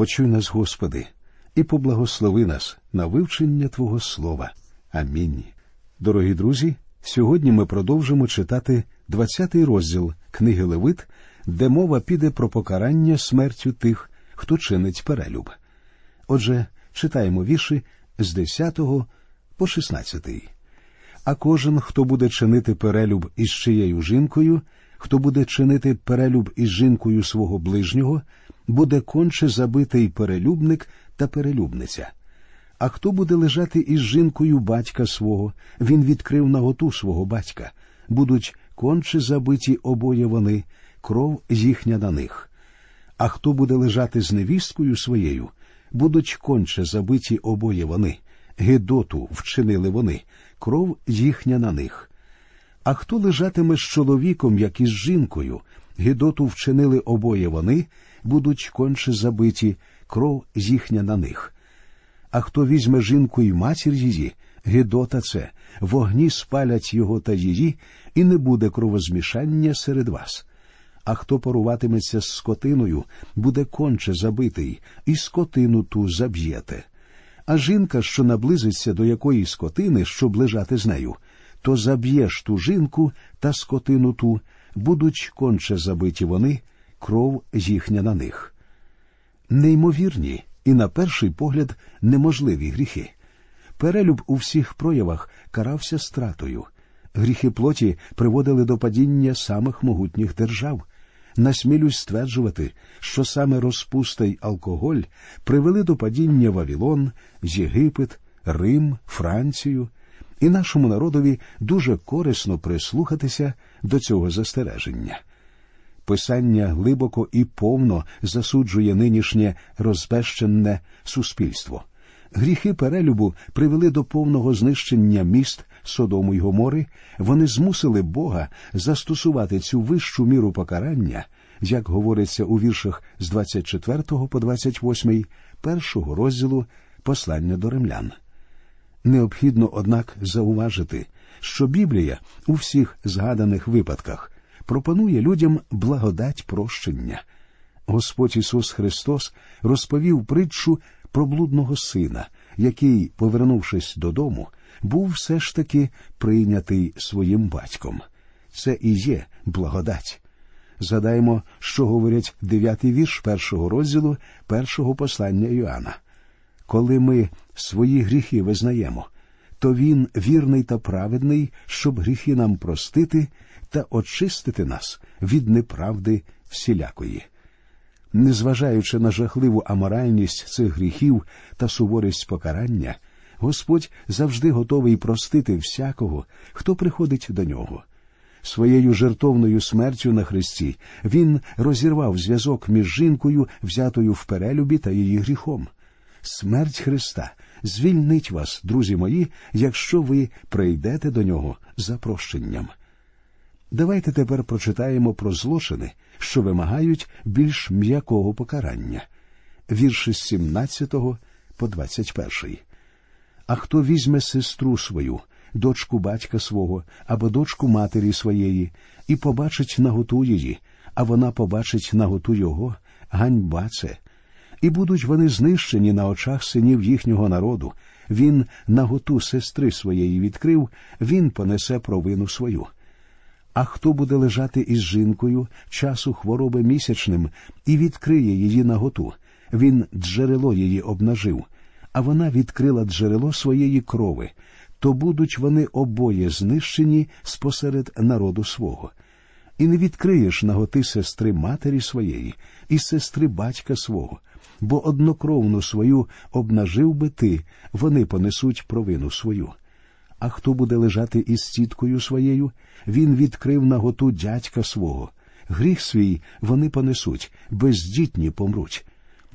Почуй нас, Господи, і поблагослови нас на вивчення Твого Слова. Амінь. Дорогі друзі, сьогодні ми продовжимо читати 20-й розділ книги Левит, де мова піде про покарання смертю тих, хто чинить перелюб. Отже, читаємо вірші з 10 по 16. А кожен, хто буде чинити перелюб із чиєю жінкою, хто буде чинити перелюб із жінкою свого ближнього, буде конче забитий перелюбник та перелюбниця. А хто буде лежати із жінкою батька свого, він відкрив наготу свого батька, будуть конче забиті обоє вони, кров їхня на них. А хто буде лежати з невісткою своєю, будуть конче забиті обоє вони, Гедоту вчинили вони, кров їхня на них. А хто лежатиме з чоловіком, як і з жінкою, Гедоту вчинили обоє вони, будуть конче забиті, кров їхня на них. А хто візьме жінку і матір її, Гедота це, вогні спалять його та її, і не буде кровозмішання серед вас. А хто поруватиметься з скотиною, буде конче забитий, і скотину ту заб'єте. А жінка, що наблизиться до якої скотини, щоб лежати з нею, то заб'єш ту жінку та скотину ту, будуть конче забиті вони, кров їхня на них. Неймовірні і, на перший погляд, неможливі гріхи. Перелюб у всіх проявах карався стратою. Гріхи плоті приводили до падіння самих могутніх держав. Насмілюсь стверджувати, що саме розпуста й алкоголь привели до падіння Вавілон, Єгипет, Рим, Францію, і нашому народові дуже корисно прислухатися до цього застереження. Писання глибоко і повно засуджує нинішнє розбещенне суспільство. Гріхи перелюбу привели до повного знищення міст Содому й Гомори, вони змусили Бога застосувати цю вищу міру покарання, як говориться у віршах з 24 по 28 першого розділу послання до римлян. Необхідно, однак, зауважити, що Біблія у всіх згаданих випадках пропонує людям благодать прощення. Господь Ісус Христос розповів притчу про блудного сина, який, повернувшись додому, був все ж таки прийнятий своїм батьком. Це і є благодать. Згадаємо, що говорять дев'ятий вірш першого розділу першого послання Йоанна. Коли ми свої гріхи визнаємо, то він вірний та праведний, щоб гріхи нам простити та очистити нас від неправди всілякої. Незважаючи на жахливу аморальність цих гріхів та суворість покарання, Господь завжди готовий простити всякого, хто приходить до нього. Своєю жертовною смертю на Христі Він розірвав зв'язок між жінкою, взятою в перелюбі та її гріхом. Смерть Христа звільнить вас, друзі мої, якщо ви прийдете до нього за прощенням. Давайте тепер прочитаємо про злочини, що вимагають більш м'якого покарання. Вірші з 17 по 21. А хто візьме сестру свою, дочку батька свого або дочку матері своєї, і побачить наготу її, а вона побачить наготу його, ганьба це. І будуть вони знищені на очах синів їхнього народу. Він наготу сестри своєї відкрив, він понесе провину свою. А хто буде лежати із жінкою часу хвороби місячним і відкриє її наготу, він джерело її обнажив, а вона відкрила джерело своєї крови, то будуть вони обоє знищені спосеред народу свого. І не відкриєш наготи сестри матері своєї і сестри батька свого, бо однокровну свою обнажив би ти, вони понесуть провину свою. А хто буде лежати із сіткою своєю, він відкрив наготу дядька свого. Гріх свій вони понесуть, бездітні помруть.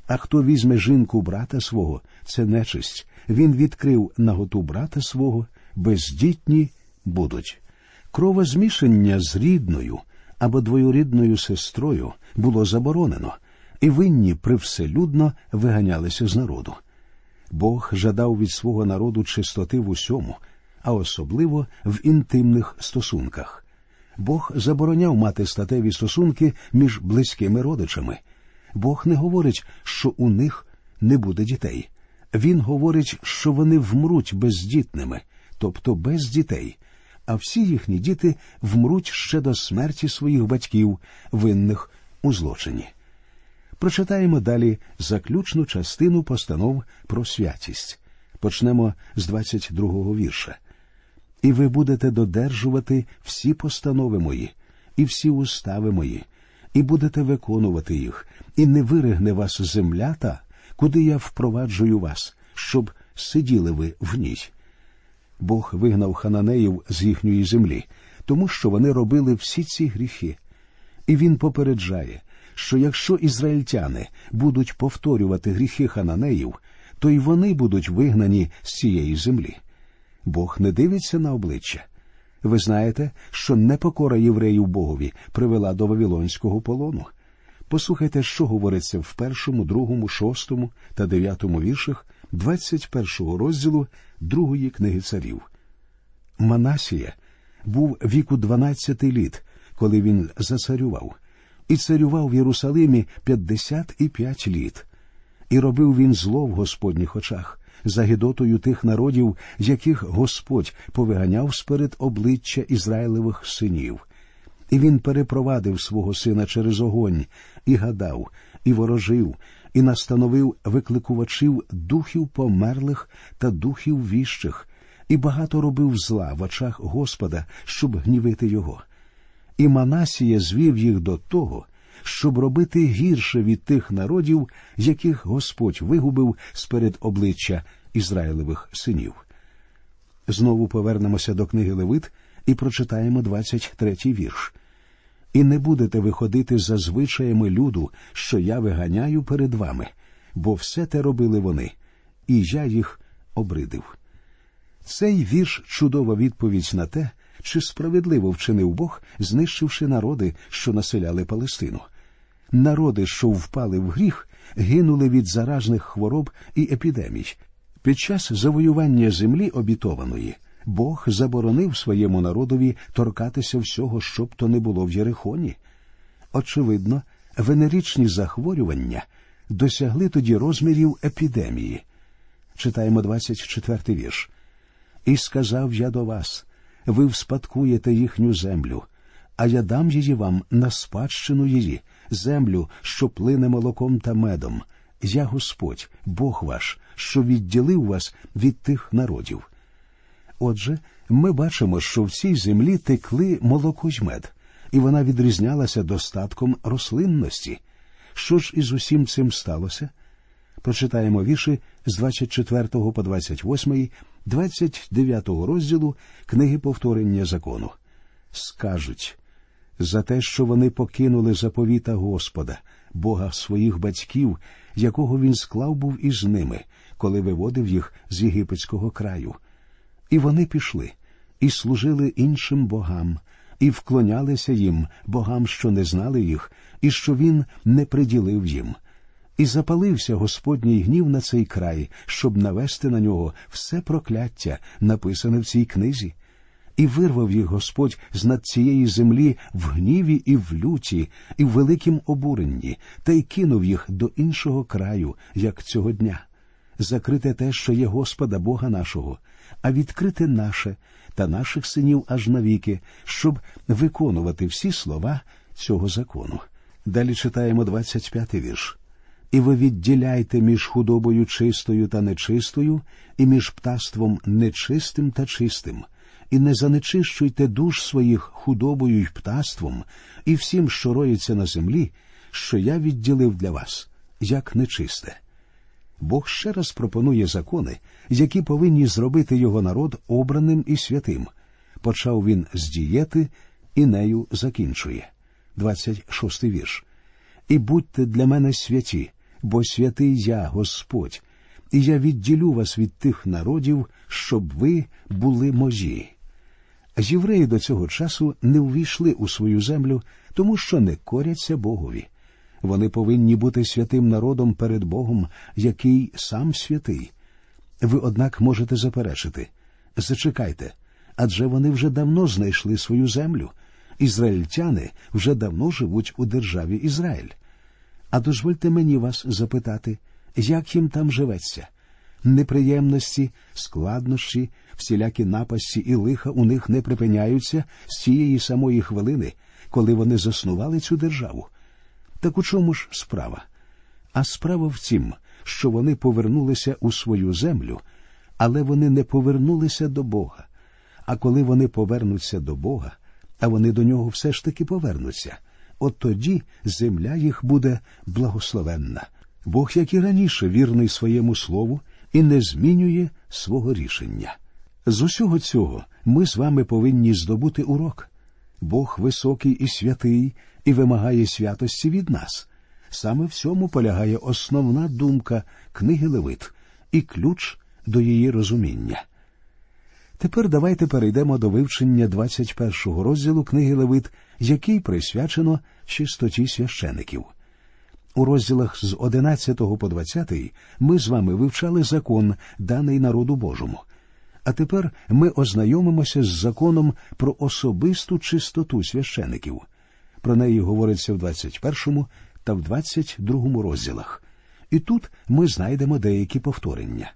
А хто візьме жінку брата свого, це нечисть. Він відкрив наготу брата свого, бездітні будуть. Кровозмішання з рідною або двоюрідною сестрою було заборонено, і винні привселюдно виганялися з народу. Бог жадав від свого народу чистоти в усьому, а особливо в інтимних стосунках. Бог забороняв мати статеві стосунки між близькими родичами. Бог не говорить, що у них не буде дітей. Він говорить, що вони вмруть бездітними, тобто без дітей, а всі їхні діти вмруть ще до смерті своїх батьків, винних у злочині. Прочитаємо далі заключну частину постанов про святість. Почнемо з 22-го вірша. І ви будете додержувати всі постанови мої, і всі устави мої, і будете виконувати їх, і не виригне вас земля та, куди я впроваджую вас, щоб сиділи ви в ній. Бог вигнав хананеїв з їхньої землі, тому що вони робили всі ці гріхи. І він попереджає, що якщо ізраїльтяни будуть повторювати гріхи хананеїв, то й вони будуть вигнані з цієї землі. Бог не дивиться на обличчя. Ви знаєте, що непокора євреїв Богові привела до Вавилонського полону. Послухайте, що говориться в першому, другому, шостому та дев'ятому віршах 21 розділу другої книги царів. Манасія був віку 12 літ, коли він засарював, і царював в Єрусалимі 55 літ. І робив він зло в Господніх очах, за гідотою тих народів, яких Господь повиганяв сперед обличчя Ізраїлевих синів. І він перепровадив свого сина через огонь, і гадав, і ворожив, і настановив викликувачів духів померлих та духів віщих, і багато робив зла в очах Господа, щоб гнівити його. І Манасія звів їх до того, щоб робити гірше від тих народів, яких Господь вигубив сперед обличчя Ізраїлевих синів. Знову повернемося до книги Левит і прочитаємо 23-й вірш. І не будете виходити за звичаями люду, що я виганяю перед вами, бо все те робили вони, і я їх обридив. Цей вірш чудова відповідь на те, чи справедливо вчинив Бог, знищивши народи, що населяли Палестину. Народи, що впали в гріх, гинули від заражних хвороб і епідемій. Під час завоювання землі обітованої Бог заборонив своєму народові торкатися всього, що б то не було в Єрихоні. Очевидно, венеричні захворювання досягли тоді розмірів епідемії. Читаємо 24-й вірш. І сказав я до вас ви вспадкуєте їхню землю, а я дам її вам на спадщину її, землю, що плине молоком та медом. Я Господь, Бог ваш, що відділив вас від тих народів. Отже, ми бачимо, що в цій землі текли молоко й мед, і вона відрізнялася достатком рослинності. Що ж із усім цим сталося? Прочитаємо вірші з 24 по 28, 29 розділу книги повторення закону. Скажуть за те, що вони покинули заповіта Господа, Бога своїх батьків, якого він склав був із ними, коли виводив їх з єгипетського краю. І вони пішли, і служили іншим богам, і вклонялися їм, богам, що не знали їх, і що він не приділив їм. І запалився Господній гнів на цей край, щоб навести на нього все прокляття, написане в цій книзі, і вирвав їх Господь з над цієї землі в гніві і в люті, і в великім обуренні, та й кинув їх до іншого краю, як цього дня. Закрите те, що є Господа Бога нашого, а відкрите наше та наших синів аж навіки, щоб виконувати всі слова цього закону. Далі читаємо 25-й вірш. І ви відділяйте між худобою чистою та нечистою, і між птаством нечистим та чистим, і не занечищуйте душ своїх худобою й птаством, і всім, що роїться на землі, що я відділив для вас, як нечисте. Бог ще раз пропонує закони, які повинні зробити його народ обраним і святим. Почав він з дієти і нею закінчує. 26 вірш. І будьте для мене святі, бо святий я, Господь, і я відділю вас від тих народів, щоб ви були мої. Євреї до цього часу не увійшли у свою землю, тому що не коряться Богові. Вони повинні бути святим народом перед Богом, який сам святий. Ви, однак, можете заперечити зачекайте, адже вони вже давно знайшли свою землю. Ізраїльтяни вже давно живуть у державі Ізраїль. А дозвольте мені вас запитати, як їм там живеться? Неприємності, складнощі, всілякі напасті і лиха у них не припиняються з цієї самої хвилини, коли вони заснували цю державу. Так у чому ж справа? А справа в тім, що вони повернулися у свою землю, але вони не повернулися до Бога. А коли вони повернуться до Бога, а вони до нього все ж таки повернуться, от тоді земля їх буде благословенна. Бог, як і раніше, вірний своєму слову і не змінює свого рішення. З усього цього ми з вами повинні здобути урок. Бог високий і святий і вимагає святості від нас. Саме в цьому полягає основна думка книги Левит і ключ до її розуміння. Тепер давайте перейдемо до вивчення 21-го розділу книги Левит, який присвячено чистоті священиків. У розділах з 11 по 20 ми з вами вивчали закон, даний народу Божому. А тепер ми ознайомимося з законом про особисту чистоту священиків. Про неї говориться в 21 та в 22 розділах. І тут ми знайдемо деякі повторення.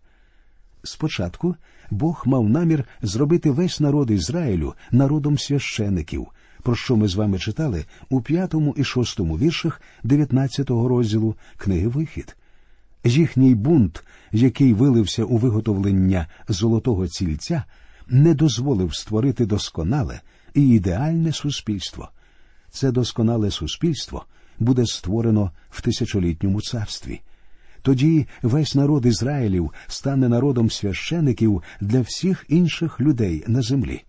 Спочатку Бог мав намір зробити весь народ Ізраїлю народом священиків, про що ми з вами читали у п'ятому і шостому віршах 19-го розділу книги Вихід. Їхній бунт, який вилився у виготовлення золотого цільця, не дозволив створити досконале і ідеальне суспільство. Це досконале суспільство буде створено в тисячолітньому царстві. Тоді весь народ Ізраїлів стане народом священиків для всіх інших людей на землі.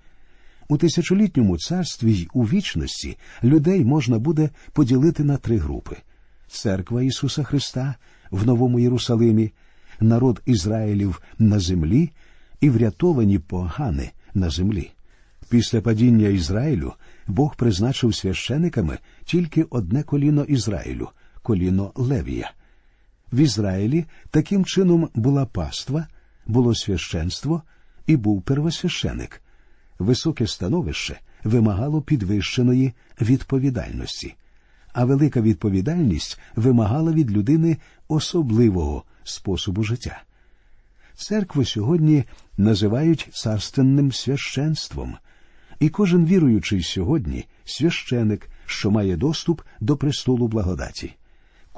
У тисячолітньому царстві й у вічності людей можна буде поділити на три групи: церква Ісуса Христа в Новому Єрусалимі, народ Ізраїлів на землі і врятовані погани на землі. Після падіння Ізраїлю Бог призначив священиками тільки одне коліно Ізраїлю коліно Левія. В Ізраїлі таким чином була паства, було священство і був первосвященик. Високе становище вимагало підвищеної відповідальності, а велика відповідальність вимагала від людини особливого способу життя. Церкву сьогодні називають царственним священством, і кожен віруючий сьогодні священик, що має доступ до престолу благодаті.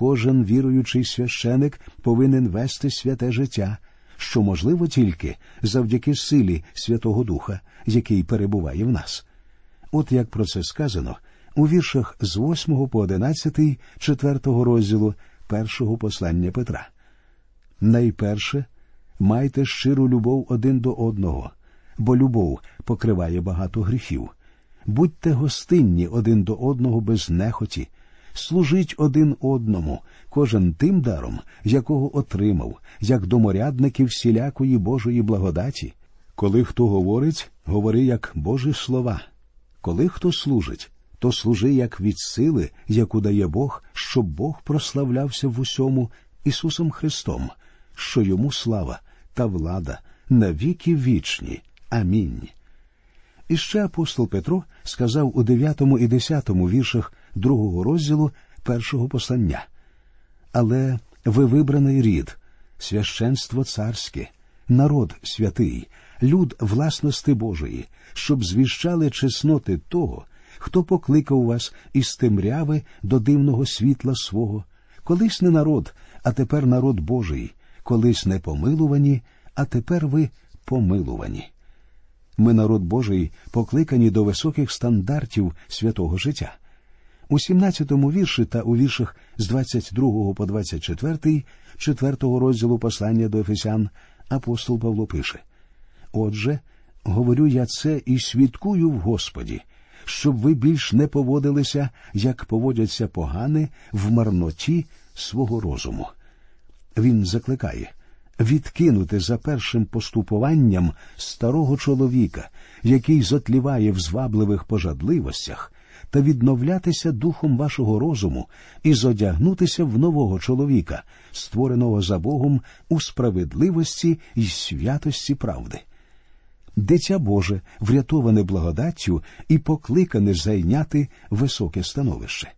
Кожен віруючий священик повинен вести святе життя, що можливо тільки завдяки силі Святого Духа, який перебуває в нас. От як про це сказано у віршах з 8 по 11 4 розділу першого послання Петра. Найперше майте щиру любов один до одного, бо любов покриває багато гріхів. Будьте гостинні один до одного без нехоті служить один одному, кожен тим даром, якого отримав, як доморядники всілякої Божої благодаті. Коли хто говорить, говори як Божі слова. Коли хто служить, то служи як від сили, яку дає Бог, щоб Бог прославлявся в усьому Ісусом Христом, що йому слава та влада на віки вічні. Амінь. І ще апостол Петро сказав у дев'ятому і десятому віршах другого розділу першого послання. Але ви вибраний рід, священство царське, народ святий, люд власності Божої, щоб звіщали чесноти того, хто покликав вас із темряви до дивного світла свого, колись не народ, а тепер народ Божий, колись не помилувані, а тепер ви помилувані. Ми, народ Божий, покликані до високих стандартів святого життя. У 17-му вірші та у віршах з 22 по 24, 4 розділу послання до Ефесян, апостол Павло пише Отже, говорю я це і свідкую в Господі, щоб ви більш не поводилися, як поводяться погани в марноті свого розуму. Він закликає відкинути за першим поступуванням старого чоловіка, який затліває в звабливих пожадливостях, та відновлятися духом вашого розуму і зодягнутися в нового чоловіка, створеного за Богом у справедливості і святості правди. Дитя Боже, врятоване благодаттю і покликане зайняти високе становище.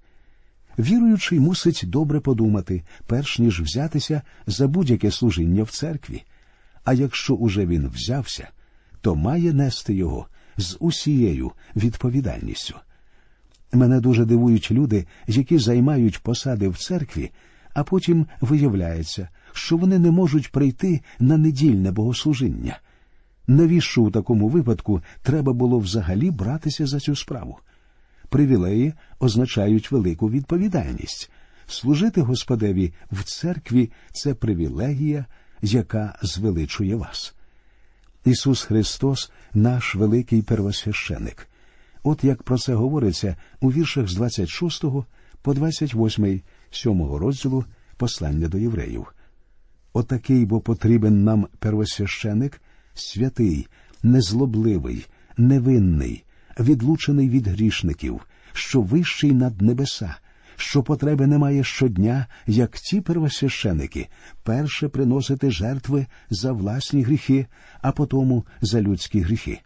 Віруючий мусить добре подумати, перш ніж взятися за будь-яке служіння в церкві. А якщо уже він взявся, то має нести його з усією відповідальністю. Мене дуже дивують люди, які займають посади в церкві, а потім виявляється, що вони не можуть прийти на недільне богослужіння. Навіщо у такому випадку треба було взагалі братися за цю справу? Привілеї означають велику відповідальність. Служити Господеві в церкві це привілегія, яка звеличує вас. Ісус Христос, наш великий первосвященик. От як про це говориться у віршах з 26 по 28 7 розділу послання до євреїв. Отакий бо потрібен нам первосвященик, святий, незлобливий, невинний, відлучений від грішників, що вищий над небеса, що потреби немає щодня, як ті первосвященики, перше приносити жертви за власні гріхи, а потому за людські гріхи.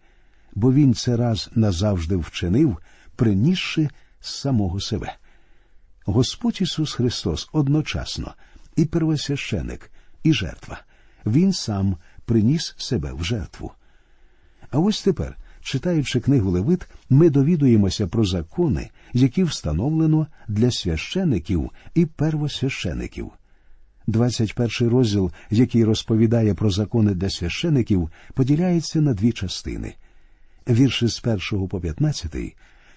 Бо він це раз назавжди вчинив, принісши самого себе. Господь Ісус Христос одночасно і первосвященик, і жертва. Він сам приніс себе в жертву. А ось тепер, читаючи книгу Левит, ми довідуємося про закони, які встановлено для священиків і первосвящеників. 21 розділ, який розповідає про закони для священиків, поділяється на дві частини. Вірші з 1 по 15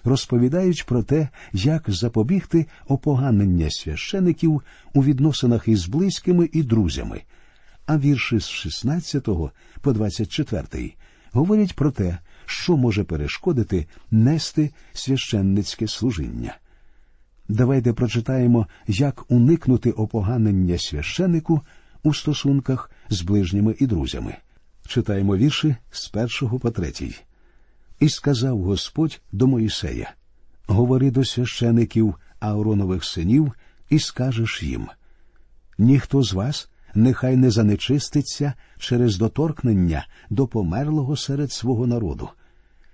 розповідають про те, як запобігти опоганення священиків у відносинах із близькими і друзями. А вірші з 16 по 24 говорять про те, що може перешкодити нести священницьке служіння. Давайте прочитаємо, як уникнути опоганення священику у стосунках з ближніми і друзями. Читаємо вірші з першого по третій. І сказав Господь до Моїсея Говори до священиків Ааронових синів, і скажеш їм ніхто з вас нехай не занечиститься через доторкнення до померлого серед свого народу,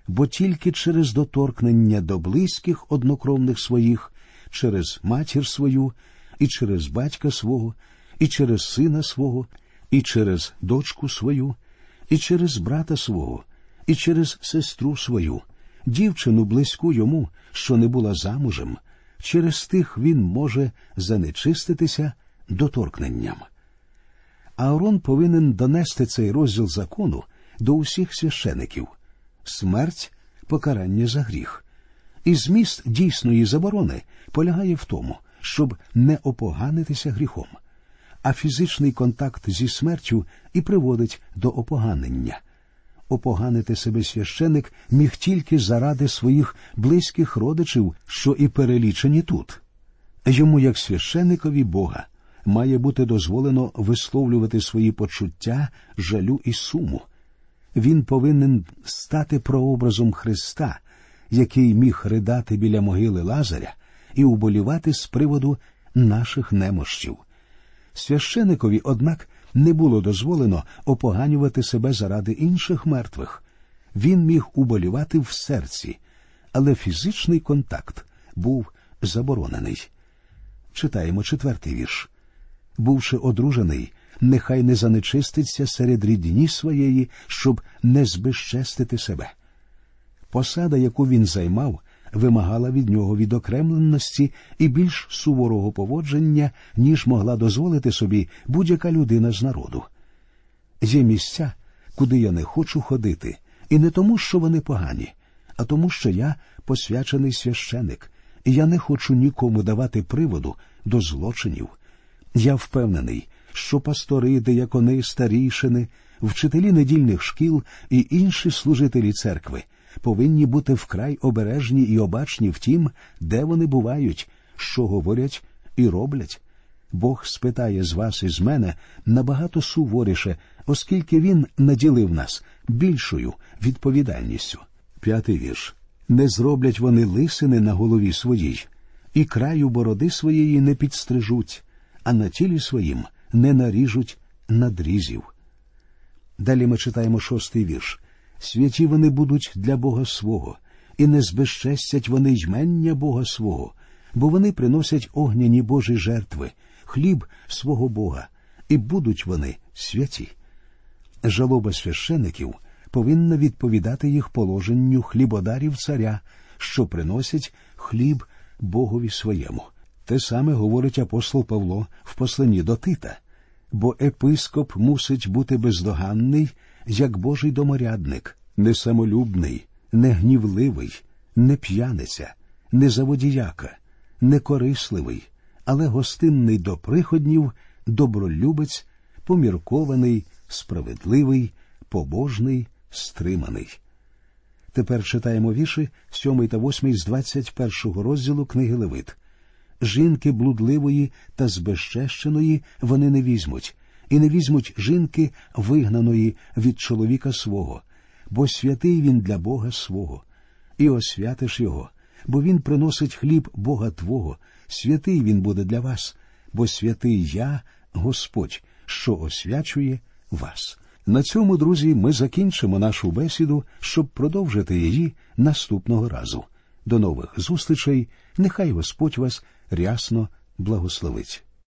бо тільки через доторкнення до близьких однокровних своїх, через матір свою, і через батька свого, і через сина свого, і через дочку свою, і через брата свого і через сестру свою, дівчину близьку йому, що не була замужем, через тих він може занечиститися доторкненням. Аарон повинен донести цей розділ закону до усіх священиків смерть покарання за гріх. І зміст дійсної заборони полягає в тому, щоб не опоганитися гріхом, а фізичний контакт зі смертю і приводить до опоганення опоганити себе священик міг тільки заради своїх близьких родичів, що і перелічені тут. Йому, як священикові Бога, має бути дозволено висловлювати свої почуття, жалю і суму. Він повинен стати прообразом Христа, який міг ридати біля могили Лазаря і уболівати з приводу наших немощів. Священикові, однак, не було дозволено опоганювати себе заради інших мертвих. Він міг уболівати в серці, але фізичний контакт був заборонений. Читаємо четвертий вірш. Бувши одружений, нехай не занечиститься серед рідні своєї, щоб не збезчестити себе. Посада, яку він займав, вимагала від нього відокремленості і більш суворого поводження, ніж могла дозволити собі будь-яка людина з народу. Є місця, куди я не хочу ходити, і не тому, що вони погані, а тому, що я посвячений священик, і я не хочу нікому давати приводу до злочинів. Я впевнений, що пастори, деякони, старішини, вчителі недільних шкіл і інші служителі церкви повинні бути вкрай обережні і обачні в тім, де вони бувають, що говорять і роблять. Бог спитає з вас і з мене набагато суворіше, оскільки Він наділив нас більшою відповідальністю. П'ятий вірш. Не зроблять вони лисини на голові своїй, і краю бороди своєї не підстрижуть, а на тілі своїм не наріжуть надрізів. Далі ми читаємо шостий вірш. Святі вони будуть для Бога свого, і не збезчестять вони ймення Бога свого, бо вони приносять огняні Божі жертви, хліб свого Бога, і будуть вони святі. Жалоба священиків повинна відповідати їх положенню хлібодарів царя, що приносять хліб Богові своєму. Те саме говорить апостол Павло в посланні до Тита, бо епископ мусить бути бездоганний, як Божий доморядник, несамолюбний, не гнівливий, не п'яниця, не заводіяка, не корисливий, але гостинний до приходнів, добролюбець, поміркований, справедливий, побожний, стриманий. Тепер читаємо вірші 7 та 8 з 21 розділу книги Левит. Жінки блудливої та збезчещеної вони не візьмуть, і не візьмуть жінки, вигнаної від чоловіка свого, бо святий він для Бога свого, і освятиш його, бо він приносить хліб Бога Твого, святий він буде для вас, бо святий я, Господь, що освячує вас. На цьому, друзі, ми закінчимо нашу бесіду, щоб продовжити її наступного разу. До нових зустрічей. Нехай Господь вас рясно благословить.